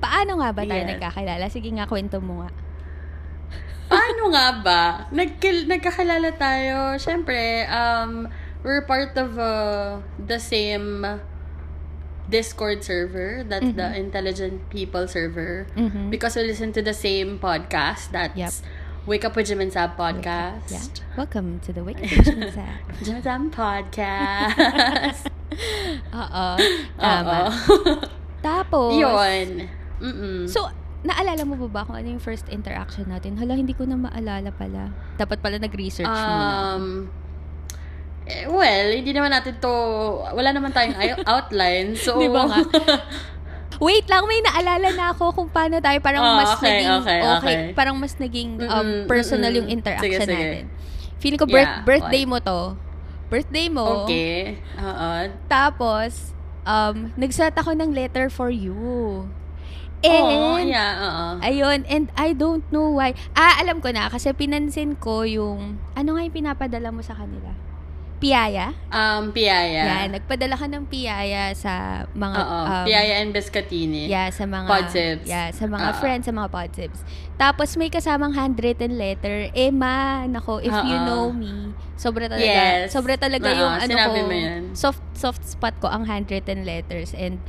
Paano nga ba tayo Yes. nagkakilala? Sige nga, kwento mo nga. Paano nga ba? Nagkil- nagkakilala tayo. Siyempre, um, we're part of uh, the same Discord server. That's the Intelligent People server. Mhm. Because we listen to the same podcast. That's Yep. Wake Up with Jim and Sab podcast. Yeah. Welcome to the Wake Up sa. Jim and Sab podcast. Oo. Oo. Tama. Tapos, Yun. Mm-mm. So, naalala mo ba ba kung ano yung first interaction natin? Hala, hindi ko na maalala pala. Dapat pala nag-research muna. Um, eh, well, hindi naman natin to, wala naman tayong ay- outline. So, Di ba nga? Wait lang, may naalala na ako kung paano tayo parang Ah, mas okay, naging okay, okay. parang mas naging um, Mm-mm, personal mm-mm. yung interaction Sige, sige. natin. Feeling ko birth, Yeah, birthday what? mo to. Birthday mo. okay. Oo. Tapos, um, nagsulat ako ng letter for you. And, yeah, oo. ayun, and I don't know why. Ah, alam ko na, kasi pinansin ko yung, ano nga yung pinapadala mo sa kanila? Piyaya? Um, piyaya. Yan, nagpadala ka ng piyaya sa mga, Oo, um, piyaya and biscatini. Yeah, sa mga Podsibs. Yeah, sa mga Oo. friends, sa mga podsibs. Tapos may kasamang handwritten letter. Eh ma, nako, if you Oo. know me, sobra talaga. Yes. Sobra talaga Oo, yung ano sinabi ko. mo yun. Soft soft spot ko ang handwritten letters and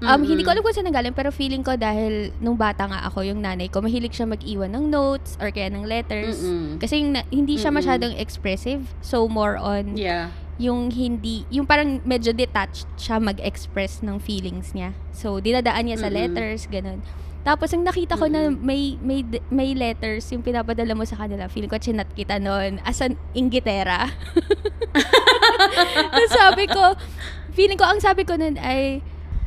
Um, hindi ko alam kung saan nanggaling, pero feeling ko dahil nung bata nga ako, yung nanay ko, mahilig siya mag-iwan ng notes or kaya ng letters. Mm-mm. Kasi yung na- hindi siya Mm-mm. masyadong expressive. So, more on Yeah. yung hindi, yung parang medyo detached siya mag-express ng feelings niya. So, dinadaan niya sa Mm-mm. letters, ganun. Tapos, ang nakita ko na Mm-mm. may, may, may letters, yung pinapadala mo sa kanila, feeling ko chinat kita noon as an inggitera. Tapos sabi ko, feeling ko, ang sabi ko nun ay,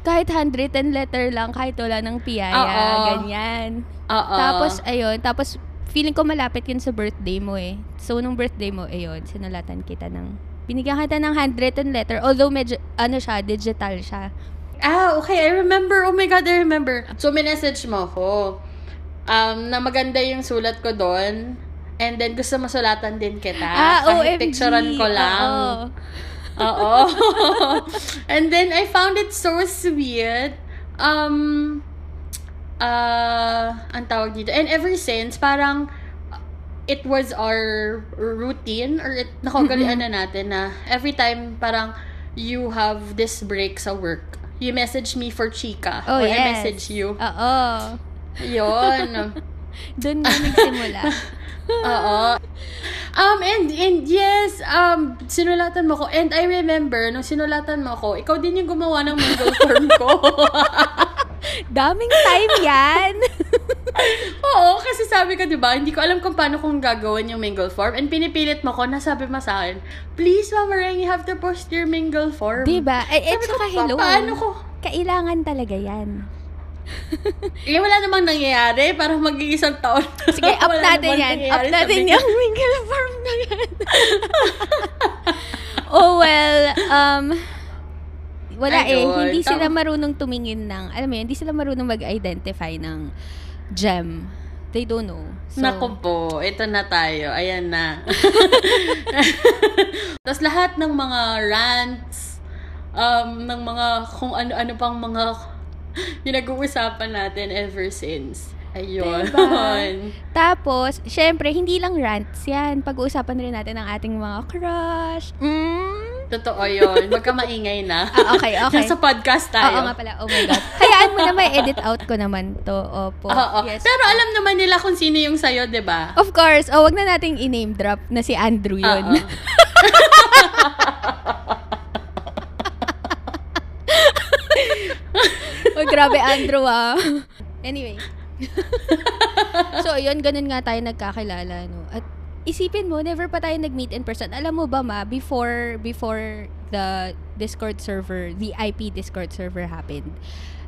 kahit handwritten letter lang, kahit wala ng piyaya, Oo. ganyan. Oo. Tapos, ayun, tapos, feeling ko malapit yun sa birthday mo eh. So, nung birthday mo, ayun, sinulatan kita ng, binigyan kita ng handwritten letter, although medyo, ano siya, digital siya. Ah, okay. I remember. Oh my God, I remember. So, minessage mo ko. Um, na maganda yung sulat ko doon. And then, gusto masulatan din kita. ah, kahit OMG! picturean ko lang. Oo. Oo. And then, I found it so sweet. Um, uh, ang tawag dito. And ever since, parang, it was our routine or it, nakagalian na natin na every time parang you have this break sa work, you message me for chika. Oh, or yes. I message you. Oo. Yun. Doon na nagsimula. Oo. Um, and, and yes, um, sinulatan mo ko. And I remember, nung sinulatan mo ko, ikaw din yung gumawa ng Google form ko. Daming time yan. Oo, kasi sabi ko, di ba, hindi ko alam kung paano kong gagawin yung mingle form. And pinipilit mo ko, nasabi mo sa akin, please, Mama Reng, you have to post your mingle form. diba? Eh, eh, Sabi ko, saka "Pa- hello. Paano ko? Kailangan talaga yan. Eh, wala namang nangyayari. Parang mag-iisang taon. Sige, up Wala natin yan. Up natin yung mingle form na yan. oh, well, um, wala eh. Ayun. Hindi sila Tam- marunong tumingin ng, alam mo yun, hindi sila marunong mag-identify ng gem. They don't know. So, Naku po, ito na tayo. Ayan na. Tapos lahat ng mga rants, um, ng mga kung ano-ano pang mga pinag-uusapan natin ever since. Ayun. Diba? Tapos, syempre, hindi lang rants yan. Pag-uusapan rin natin ang ating mga crush. Mm? Totoo yun. Huwag ka maingay na. Ah, okay, okay. Nasa podcast tayo. Oo nga pala. Oh my God. Hayaan mo na may edit out ko naman to. Opo. Oo. Yes. Pero alam naman nila kung sino yung sayo, di ba? Of course. Oh, wag na nating i-name drop na si Andrew yun. Oo. oh, grabe, Andrew ah. Anyway. so, yun, ganun nga tayo nagkakilala, no? At isipin mo, never pa tayo nag-meet in person. Alam mo ba, ma, before, before the Discord server, the IP Discord server happened,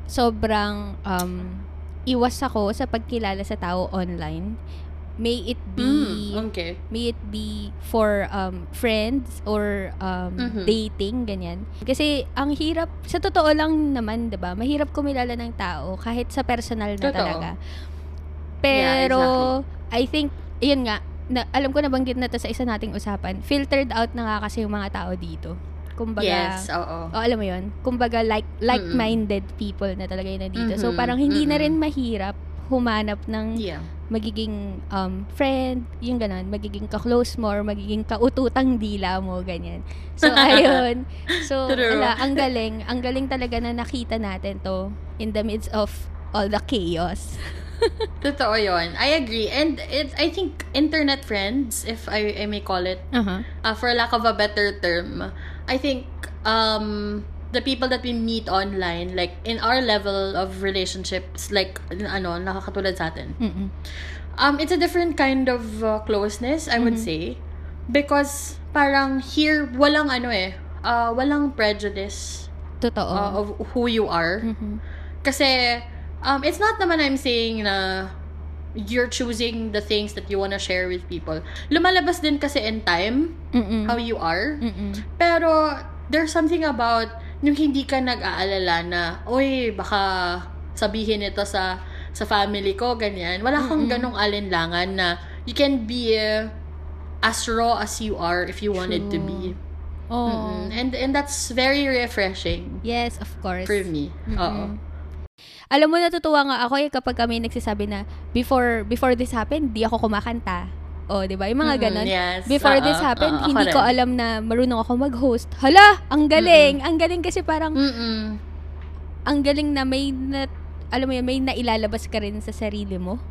sobrang um, iwas ako sa pagkilala sa tao online. May it be Mm, okay. may it be for um, friends or um, Mhm. dating, ganyan. Kasi ang hirap, sa totoo lang naman, 'di ba mahirap kumilala ng tao kahit sa personal na Totoo. talaga. Pero, Yeah, I think, yun nga, na, alam ko nabanggit na to sa isa nating usapan, filtered out na nga kasi yung mga tao dito. Kumbaga, Yes, oo. oh, alam mo yon kumbaga like like-minded people na talaga yun nandito. So Mhm, parang hindi na mm-mm. rin mahirap humanap ng Yeah. Magiging um, friend, yung ganun, magiging ka-close mo or magiging kaututang dila mo, ganyan. So, ayun. So, ala, ang galing. Ang galing talaga na nakita natin to in the midst of all the chaos. Totoo yun. I agree. And it, I think internet friends, if I, I may call it, Uh-huh. uh, for lack of a better term, I think um, the people that we meet online, like in our level of relationships, like ano, nakakatulad sa atin, Mm-mm. um, it's a different kind of uh, closeness, I would say. Because parang here, walang ano eh, uh, walang prejudice Totoo. uh, of who you are. Mhm. Kasi, um, it's not naman I'm saying na you're choosing the things that you wanna share with people. Lumalabas din kasi in time Mm-mm. how you are. Mm-mm. Pero, there's something about yung hindi ka nag-aalala na, oy, baka sabihin ito sa sa family ko, ganyan. Wala kang ganong alinlangan na you can be uh, as raw as you are if you wanted to be. Oh. Mm-mm. And and that's very refreshing Yes, of course. for me. Oo. Alam mo, natutuwa nga ako eh kapag kami nagsasabi na before before this happened, di ako kumakanta. O, di ba? Yung mga Mm-mm, ganon. yes. Before Oo, this happened, oo, ako hindi ko rin. alam na marunong ako mag-host. Hala! Ang galing! Ang galing kasi parang, Mm-mm. ang galing na may, na, alam mo yun, may nailalabas ka rin sa sarili mo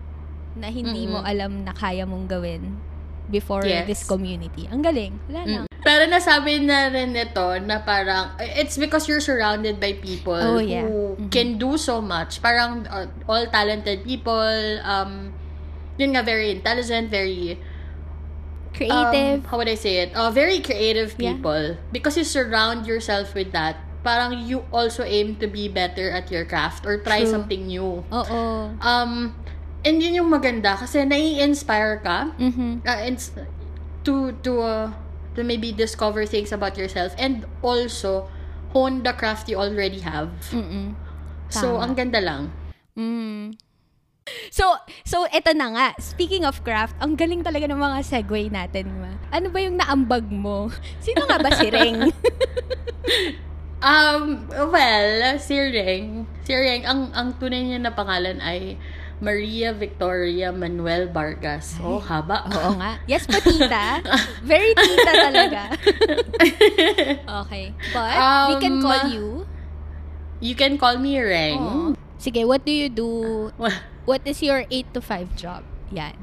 na hindi mo Mm-mm. alam na kaya mong gawin before Yes. this community. Ang galing. Wala na. Mm. Pero nasabi na rin ito na parang, it's because you're surrounded by people Oh, yeah. who Mhm. can do so much. Parang uh, all talented people, um, yun nga, very intelligent, very, Creative. um, how would I say it? Uh, very creative Yeah. people. Because you surround yourself with that, parang you also aim to be better at your craft or try True. something new. Oo. Um, and yun yung maganda kasi nai-inspire ka Mhm. uh, ins- to to uh, to maybe discover things about yourself and also hone the craft you already have. Mm-mm. So ang ganda lang. Mm. So, so eto na nga. Speaking of craft, ang galing talaga ng mga segue natin. Ma. Ano ba yung naambag mo? Sino nga ba si Reng? Um, well, si Reng, si Reng, ang ang tunay niya na pangalan ay Maria Victoria Manuel Vargas. Oh, haba. Oo nga. Yes po, tita. Very tita talaga. okay. But, we can Um, call you. You can call me Reng. Oo. Sige, what do you do? What is your 8 to 5 job? Yan.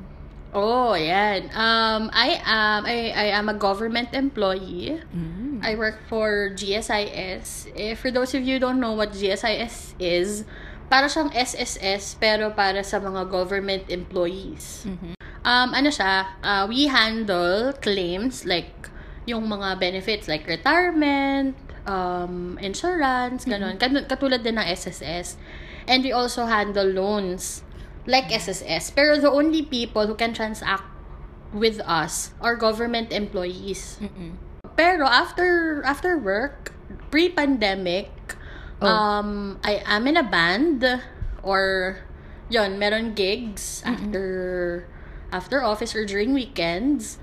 Oh, yan. Um, I am I, I am a government employee. Mm. I work for GSIS. Eh, for those of you who don't know what GSIS is, para siyang SSS pero para sa mga government employees. Mhm. Um, ano siya, uh, we handle claims like yung mga benefits like retirement, um, insurance, ganun. Kat- Katulad din ng SSS. And we also handle loans like SSS. Pero the only people who can transact with us are government employees. Mm-mm. Pero after after work, pre-pandemic, Oh. um I am in a band or yon, meron gigs after after office or during weekends.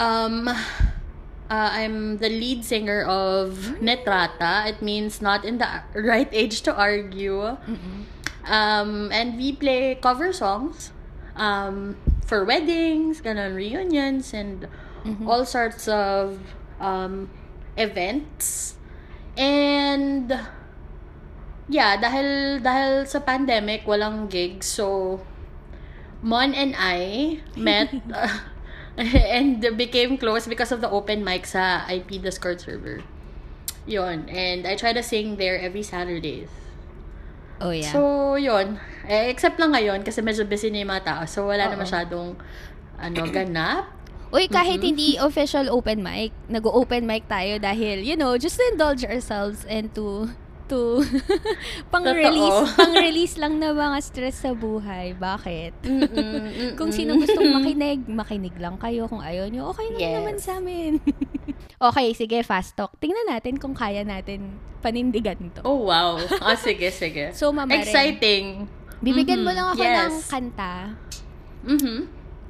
Um uh, I'm the lead singer of Netrata. It means not in the right age to argue. Mm-mm. Um, and we play cover songs um, for weddings, ganon, reunions, and Mhm. all sorts of um, events. And yeah, dahil dahil sa pandemic, walang gigs, so Mon and I met uh, and became close because of the open mic sa IP Discord server. Yon, and I try to sing there every Saturdays. Oh, yeah. So, yun. Eh, except lang ngayon kasi medyo busy na yung mga tao. So, wala na Oo. masyadong ano, ganap. Uy, kahit hindi official open mic, nag-open mic tayo dahil, you know, just to indulge ourselves and to to pang-release pang-release lang na mga stress sa buhay. Bakit? Mm-mm, Kung mm-mm. sino gustong makinig, makinig lang kayo. Kung ayaw nyo, okay lang Yes. naman sa amin. okay, sige, fast talk. Tingnan natin kung kaya natin panindigan to. Oh, wow. Ah, sige, sige. So, Mama Exciting. bibigyan mo Mhm, lang ako yes. ng kanta. Mhm.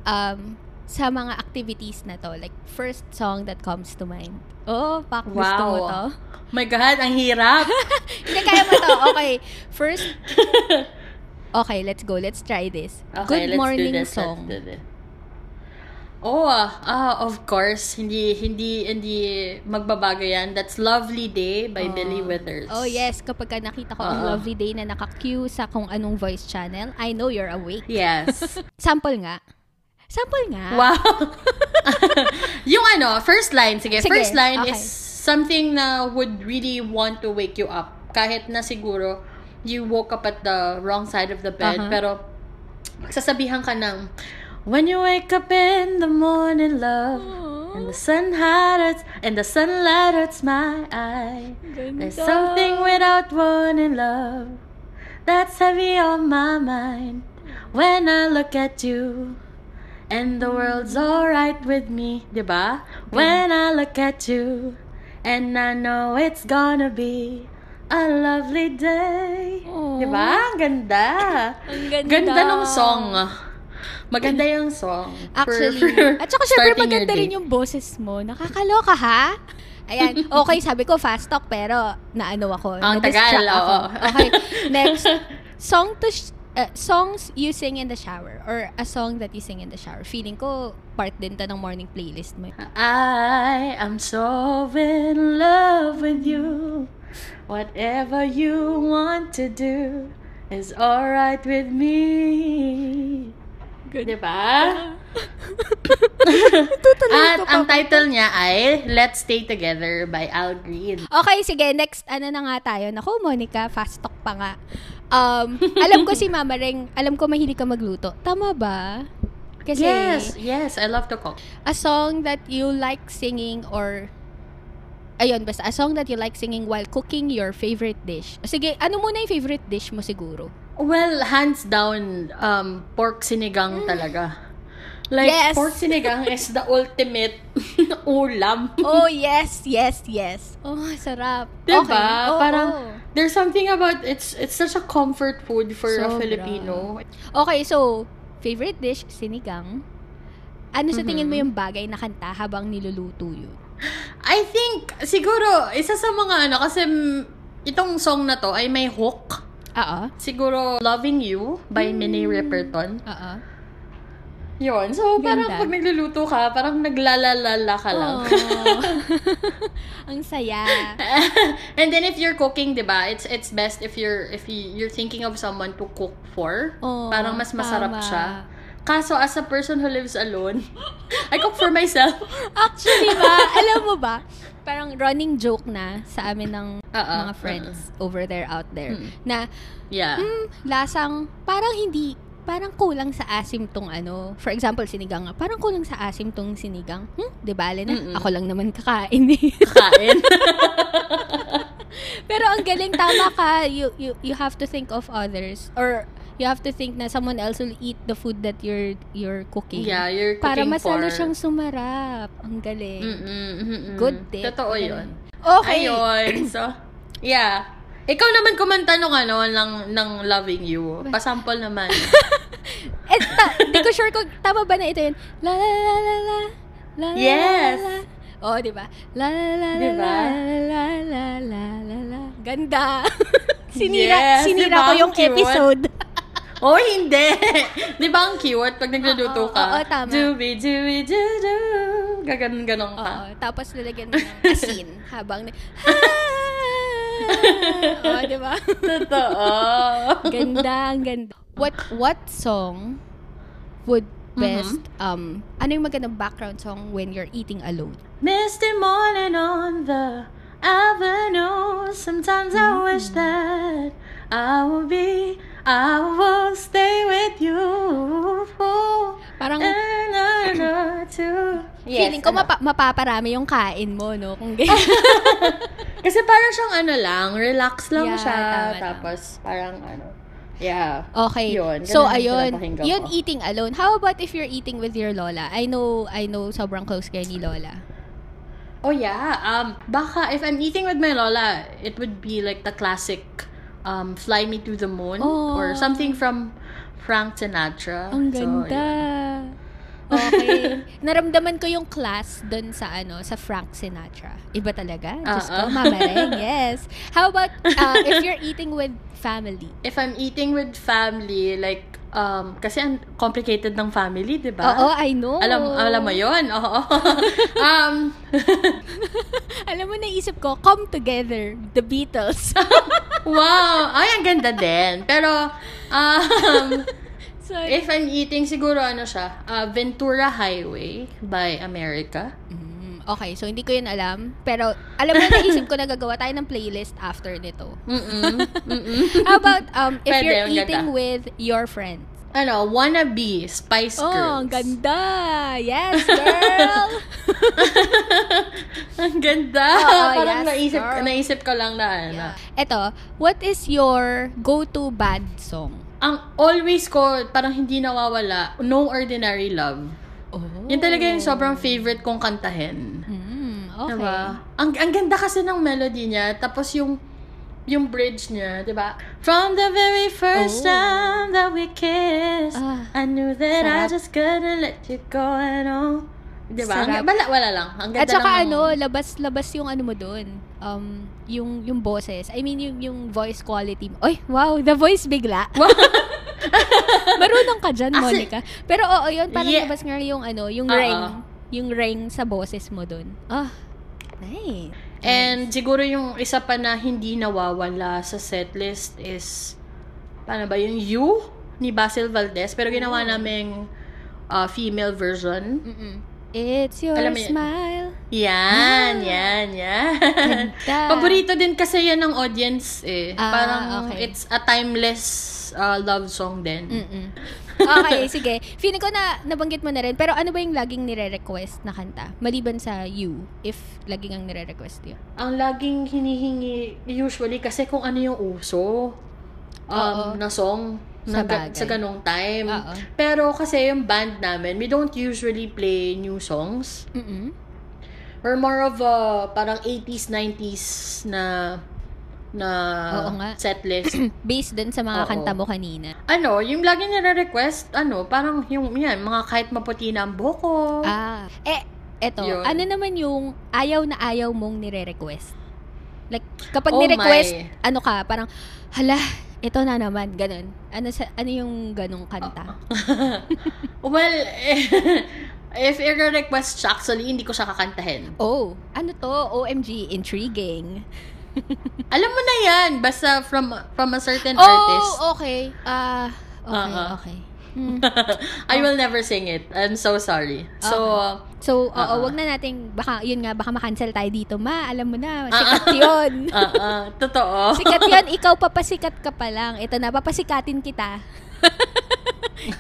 Um, sa mga activities na to, like, first song that comes to mind. Oh, pak, gusto mo to? My God, ang hirap. Hindi, kaya mo to. Okay, first, okay, let's go. Let's try this. Okay, Good morning song. Let's do this. Oh, ah, of course. Hindi, hindi, hindi magbabago yan. That's Lovely Day by Oh. Billy Withers. Oh yes, kapag ka nakita ko ang Oo. lovely day na naka-cue sa kung anong voice channel, I know you're awake. Yes. Sample nga. Sample nga. Wow. yung ano, first line, sige, Sige, first line okay. is something na would really want to wake you up. Kahit na siguro you woke up at the wrong side of the bed, Uh-huh. pero sasabihan ka ng, When you wake up in the morning, love, and the sun hurts, and the sunlight hurts my eye. There's something without warning, love, that's heavy on my mind. When I look at you, and the world's alright with me, diba? When I look at you, and I know it's gonna be a lovely day. Aw. Diba? Ang ganda. Ang ganda. Ganda ng song. Maganda yung song. for- Actually. for at saka syempre maganda rin yung boses mo. Nakakaloka ha? Ayan. Okay, sabi ko fast talk pero naano ako. Ang tagal, ako. oo. Okay. Next. Song to sh- uh, songs you sing in the shower or a song that you sing in the shower. Feeling ko part din to ng morning playlist mo. I am so in love with you. Whatever you want to do is alright with me. Diba? At ang title niya ay Let's Stay Together by Al Green. Okay, sige. Next, ano na nga tayo. Naku, Monica, fast talk pa nga. Um, alam ko si Mama Reng, alam ko mahilig ka magluto. Tama ba? Kasi, Yes, yes, I love to cook. a song that you like singing or ayun, basta a song that you like singing while cooking your favorite dish. Sige, ano muna yung favorite dish mo siguro? Well, hands down, um, pork sinigang talaga. Like, Yes. pork sinigang is the ultimate ulam. Oh, yes, yes, yes. Oh, sarap. Diba? Okay. oo, Parang, oo. there's something about, it's it's such a comfort food for a Sobra. Filipino. Okay, so, favorite dish, sinigang. Ano sa tingin mo Mhm. yung bagay na kanta habang niluluto yun? I think, siguro, isa sa mga ano, kasi mm, itong song na to ay may hook. Oo. Siguro, Loving You by Minnie Riperton. Oo. Yun. So, parang Ganda. pag nagluluto ka, parang naglalalala ka lang. Oh. Ang saya. and then if you're cooking, 'di ba? It's it's best if you're if you, you're thinking of someone to cook for. Oo, parang mas masarap tama. siya. Kaso as a person who lives alone, I cook for myself. Actually ba, alam mo ba, parang running joke na sa amin ng Oo, mga friends over there, out there, Mm. na, Yeah. hmm, lasang, parang hindi, parang kulang sa asim tong ano. For example, sinigang nga, parang kulang sa asim tong sinigang. Hmm, di bale na, Mm-mm. ako lang naman kakain eh. Kain. Pero ang galing, tama ka, you, you, you have to think of others, or you have to think na someone else will eat the food that you're you're cooking. yeah, you're cooking Para mas for... siyang sumarap. Ang galing. Mm-mm, mm-mm. Good tip. Totoo yun. Okay. Ayun. So, yeah. Ikaw naman kumanta nung ano, ng, ng Loving You. Pasample naman. Eh, ta- di ko sure kung tama ba na ito yun. La la la la la. La la Yes. la la. Oh, di ba? La la la la Diba? la la la la la la. Ganda. sinira, Yes, sinira diba? ko yung cute. episode. Oh, hindi! Di ba ang cute pag nagluluto Oo, ka? oo, tama. Doobie, doobie, doo, doo. Gaganon-ganon ka. Oo, tapos lalagyan mo ng asin habang na, oh, di ba? Totoo. ganda, ang ganda. What what song would best um ano yung magandang background song when you're eating alone? Misty morning on the avenue. Sometimes I wish that I will be, I will stay with you. Parang Another two. feeling ko ano? mapa- mapaparami yung kain mo, no? Kung. Kasi parang siyang ano lang, relax lang Yeah, siya. tama, tapos parang ano, yeah. Okay. Yun, so, ayun. Yun ko. eating alone. How about if you're eating with your lola? I know, I know sobrang close kayo ni lola. Oh yeah, um, baka if I'm eating with my lola, it would be like the classic um, Fly Me to the Moon Oh. or something from Frank Sinatra. Ang So, ganda. yun. Okay. Naramdaman ko yung class dun sa ano, sa Frank Sinatra. Iba talaga. Diyos ko, Oo. mamareng. Yes. How about uh, if you're eating with family? If I'm eating with family, like, um, kasi ang complicated ng family, di ba? Oo, I know. Alam, alam mo yon Oo. um, Alam mo, naisip ko, come together, the Beatles. Wow! Ay, ang ganda din. Pero, um, so, if I'm eating, siguro ano siya, uh, Ventura Highway by America. Mm, okay, so hindi ko yun alam. Pero, alam mo, naisip ko na gagawa tayo ng playlist after nito. Mm-mm. Mm-mm. How about um, if Pwede, you're ang ganda. eating with your friends? Ano, Wannabe, Spice Oh, Girls. ang ganda! Yes, girl! ang ganda. Oo, Parang yes, naisip, girl. naisip ko lang na ano. yeah. Eto, what is your go-to band song? Ang always ko, parang hindi nawawala, No Ordinary Love. Oh. Yan talaga yung sobrang favorite kong kantahin. Hmm, okay. Diba? Ang, ang ganda kasi ng melody niya. Tapos yung yung bridge niya, di ba? From the very first Oh. time that we kissed, Ah, I knew that I sarap. just couldn't let you go and all. Di ba? Ang- Wala, wala lang. Ang ganda At saka ng- ano, labas-labas yung ano mo dun. Um, yung, yung boses. I mean, yung, yung voice quality. Oy, wow, the voice bigla. Marunong ka dyan, As in- Monica. Pero oo, yun, parang Yeah. labas nga yung ano, yung Oo. ring. Yung ring sa boses mo dun. Ah, nice. And siguro yung isa pa na hindi nawawala sa setlist is, paano ba, yung You ni Basil Valdez. Pero ginawa Oh. naming uh, female version. Mm-mm. It's your Alam yun. smile. Yan, Ah. yan, yan. Ganda. Paborito din kasi yan ng audience eh. Ah, Parang okay. it's a timeless uh, love song din. Mm-mm. Okay, sige. Feeling ko na nabanggit mo na rin. Pero ano ba yung laging nire-request na kanta? Maliban sa you, if laging ang nire-request yun. Ang laging hinihingi usually kasi kung ano yung uso um, na song Sa na, sa ganong time. Oo. Pero kasi yung band namin, we don't usually play new songs. Mm-mm. We're more of a parang 80s, 90s na na Oo nga. setlist. Based dun sa mga Oo. kanta mo kanina. ano, yung lagi nire-request, ano, parang yung, yan, mga kahit maputi na ang buhok. Ah. Eh, eto. Yun. Ano naman yung ayaw na ayaw mong nire-request? Like, kapag Oh ni-request, my. ano ka, parang, hala, ito na naman, ganun. Ano, sa, ano yung ganong kanta? well, if i-request siya, actually, hindi ko siya kakantahin. Oh, ano to? OMG, intriguing. Alam mo na yan, basta from from a certain artist. Oh, okay. Ah, okay, Oo. okay. Hmm. I will never sing it. I'm so sorry. So, So, oo, Oo. wag na nating, baka, yun nga, baka makancel tayo dito. Ma, alam mo na, Ah, sikat yun. ah, ah, totoo. sikat yun, ikaw papasikat ka pa lang. Ito na, papasikatin kita.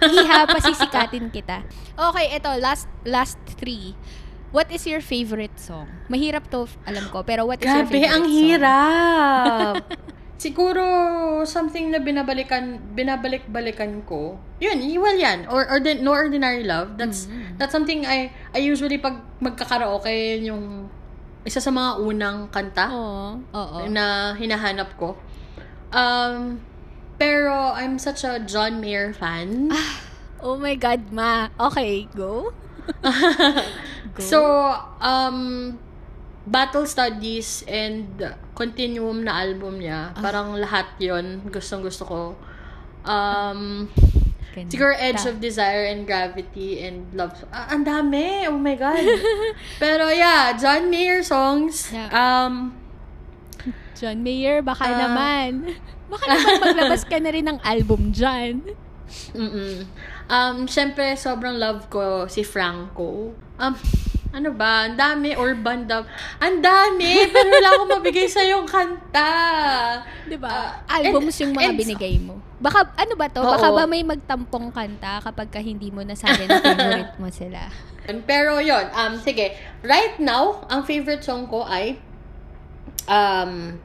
Iha, pasisikatin kita. Okay, ito, last, last three. What is your favorite song? Mahirap to, alam ko, pero what is your Grabe, favorite ang song? hirap. Siguro, something na binabalikan, binabalik-balikan ko. Yun, well yan. Or, or the, No Ordinary Love. That's, Mm. that's something I, I usually pag magkakaraoke, yun yung isa sa mga unang kanta Oo, oo. na hinahanap ko. Um, pero, I'm such a John Mayer fan. Oh my God, ma. Okay, go. Go. So, um, Battle Studies and Continuum na album niya, Ah. parang lahat yon gustong gusto ko. Um, Ganda. siguro Edge of Desire and Gravity and Love. Ah, ang dami! Oh my God! Pero yeah, John Mayer songs. Yeah. Um, John Mayer, baka Ah. naman. Baka naman maglabas ka na rin ng album dyan. mm Um, syempre, sobrang love ko si Franco. Um, ano ba? Ang dami. Urban dub. Ang dami! Pero wala akong mabigay sa yung kanta. Di ba? Ah, Albums and- yung mga and- binigay mo. Baka, ano ba to? Oo. Baka ba may magtampong kanta kapag ka hindi mo nasabi na favorite mo sila? Pero yon um, sige. Right now, ang favorite song ko ay um,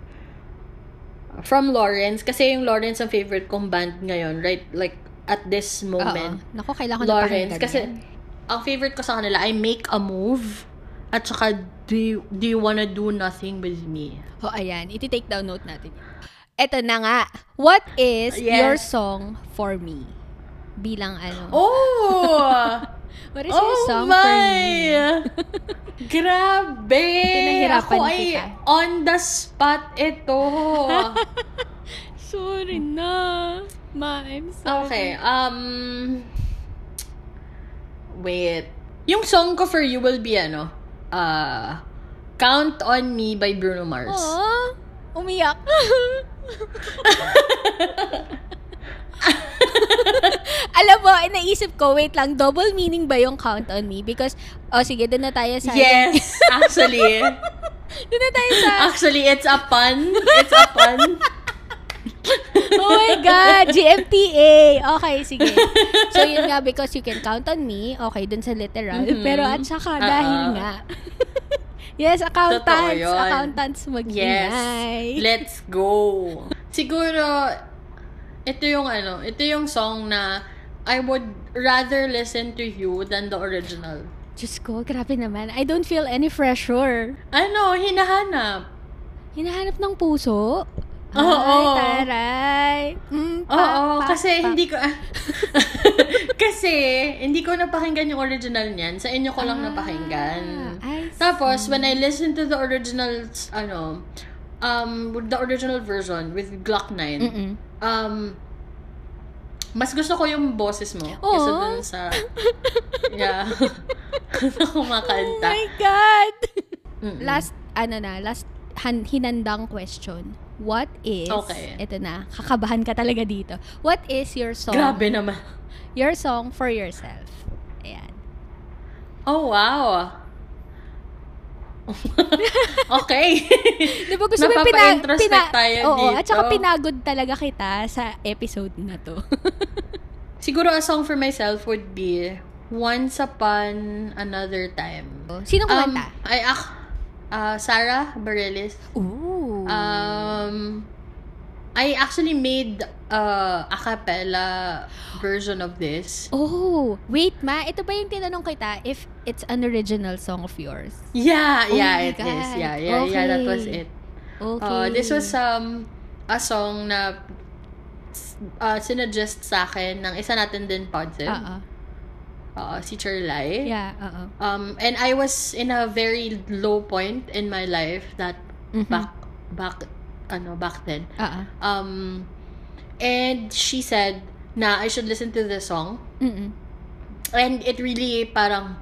from Lawrence. Kasi yung Lawrence ang favorite kong band ngayon. Right? Like, at this moment. Oo. Naku, kailangan ko na Lawrence. pakinggan Kasi, yan. Ang favorite ko sa kanila ay Make a Move. At saka, Do you, do you wanna do nothing with me? O, ayan. Iti-take down note natin. Eto na nga. What is Yes. your song for me? Bilang ano? Oh! What is your Oh song for me? my! Grabe! Pinahirapan Ako ay kita. on the spot ito. Sorry na. Ma, I'm sorry. okay, um... Wait. Yung song ko for you will be ano? Uh, Count on Me by Bruno Mars. Aww, umiyak. Alam mo, naisip ko, wait lang, double meaning ba yung count on me? Because, oh sige, doon na tayo sa... Yes, actually. doon na tayo sa... Actually, it's a pun. It's a pun. Oh my God, GMTA. Okay, sige. So, yun nga, because you can count on me, okay, dun sa literal. Mhm. Pero at saka, Ah, dahil ah. nga, yes, accountants, accountants Yes. mag-ingay. Let's go. Siguro, ito yung ano, ito yung song na I would rather listen to you than the original. Diyos ko, grabe naman. I don't feel any pressure. Ano, hinahanap. Hinahanap ng puso? Oo. Ay, taray. Mm, pa- Oo, pa- kasi pa- hindi ko kasi hindi ko napakinggan yung original niyan. Sa inyo ko lang Ah, napakinggan. I Tapos see. when I listen to the original ano um with the original version with Glock 9, Mm-mm. um mas gusto ko yung boses mo Oo. kaysa dun sa yeah na Oh kumakanta. my God! Mm-mm. last, ano na, last han- hinandang question. What is, Okay. ito na, kakabahan ka talaga dito. What is your song? Grabe naman. Your song for yourself. Ayan. Oh, wow. okay. Di ba gusto mo yung pina, tayo oo, dito. at saka pinagod talaga kita sa episode na to. Siguro a song for myself would be Once Upon Another Time. Sino kumanta? Um, ay, ak, ah, Sarah Bareilles. Ooh. Um, I actually made uh, a cappella version of this. oh, wait ma, ito ba yung tinanong kita if it's an original song of yours? Yeah, Oh yeah, it is. God. Yeah, yeah, yeah, that was Okay. it. Okay. Uh, this was um a song na uh, sinuggest sa akin ng isa natin din Podsib. Oo. Uh, si Charlay. Yeah, oo. Um, and I was in a very low point in my life that Mhm. back back ano back then. Oo. Um, and she said na I should listen to the song. Mm-mm. And it really parang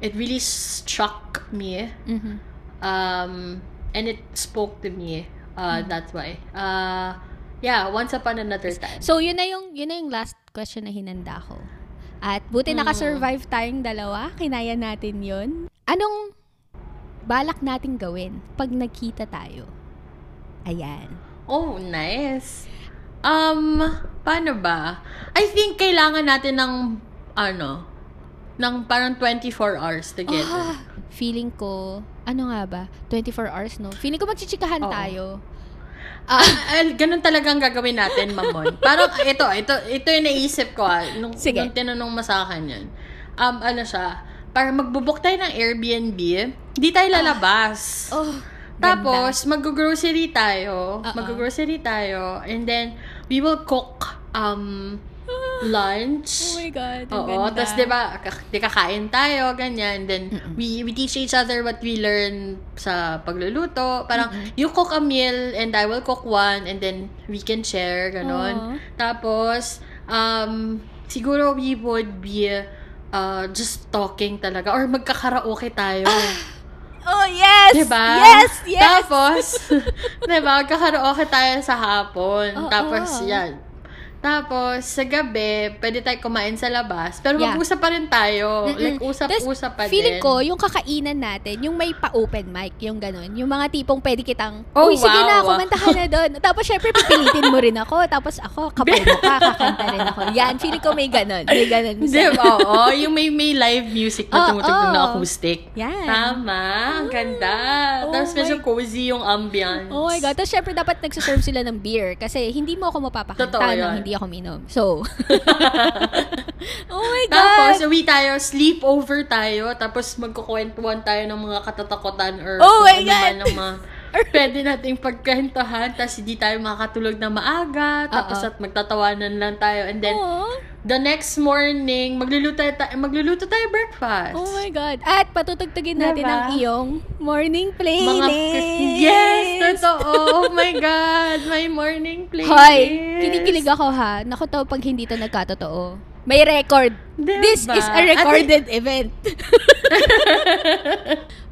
it really struck me. Mhm. Um, and it spoke to me. Uh, Mm. that's why. Uh, yeah, once upon another time. So, yun na yung, yun na yung last question na hinanda ko. At buti Mm. nakasurvive tayong dalawa. Kinaya natin yun. Anong balak nating gawin pag nagkita tayo? Ayan. Oh, nice. Um, paano ba? I think kailangan natin ng, ano, ng parang 24 hours together. Ah, feeling ko, ano nga ba? 24 hours, no? Feeling ko magchichikahan Oo. tayo. Ah, ay, ganun talagang gagawin natin, Mamon. Parang, ito, ito, ito yung naisip ko, ah, nung, Sige. nung tinanong mo sa akin yun. Um, ano siya, para magbubuk tayo ng Airbnb, di tayo lalabas. Oh, Tapos, mag-grocery tayo. Oo. Mag-grocery tayo. And then, we will cook um lunch. Oh my God, Oo. Tapos, di ba, kak- di kakain tayo, ganyan. Then, we, we teach each other what we learn sa pagluluto. Parang, you cook a meal and I will cook one and then we can share, ganon. Tapos, um, siguro we would be uh, just talking talaga or magkakaraoke tayo. Oh, yes! Diba? Yes! Yes! Tapos, diba, magkakaraoke tayo sa hapon. Oo. Tapos, yan. Tapos, sa gabi, pwede tayo kumain sa labas. Pero Yeah. mag-usap pa rin tayo. Mm-mm. Like, usap-usap pa feeling din. ko, yung kakainan natin, yung may pa-open mic, yung ganun. Yung mga tipong pwede kitang, Oh, uy, sige wow. na, kumanta ka na doon. Tapos, syempre, pipilitin mo rin ako. Tapos, ako, kapal mo ka, kakanta rin ako. Yan, feeling ko may ganun. May ganun. Di ba? Oo. Yung may, may live music na Oo. tumutugtog na acoustic. Yan. Tama. Ang ganda. Oh Tapos, medyo my- cozy yung ambience. Oh my God. Tapos, syempre, dapat nagsaserve sila ng beer. Kasi, hindi mo ako mapapakanta Totoo yun. hindi ako minom. So, oh my God. Tapos, uwi tayo, sleepover tayo, tapos magkukwentuhan tayo ng mga katatakutan or Oh my ano God! ng mga pwede nating pagkwentuhan, tapos hindi tayo makakatulog na maaga, tapos Oo. at magtatawanan lang tayo. And then, Aw. the next morning, magluluto tayo, magluluto tayo breakfast. Oh my God. At patutugtugin natin Diba? ang iyong morning playlist. Mga, yes, totoo. Oh my God, my morning playlist. Hoy, kinikilig ako ha. Naku to pag hindi to nagkatotoo. May record. Diba? This is a recorded event.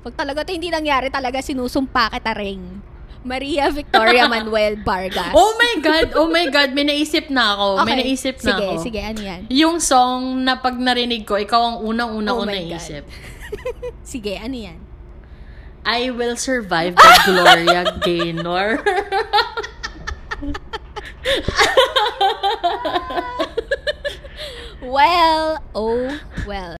pag talaga to hindi nangyari, talaga sinusumpa kita ring. Maria Victoria Manuel Vargas. Oh my God, oh my God, may naisip na ako. May naisip na sige, ako. Sige, ano yan? Yung song na pag narinig ko, ikaw ang unang-una Oh ko naisip. Sige, ano yan? I will survive the Gloria Gaynor. Well, oh, well.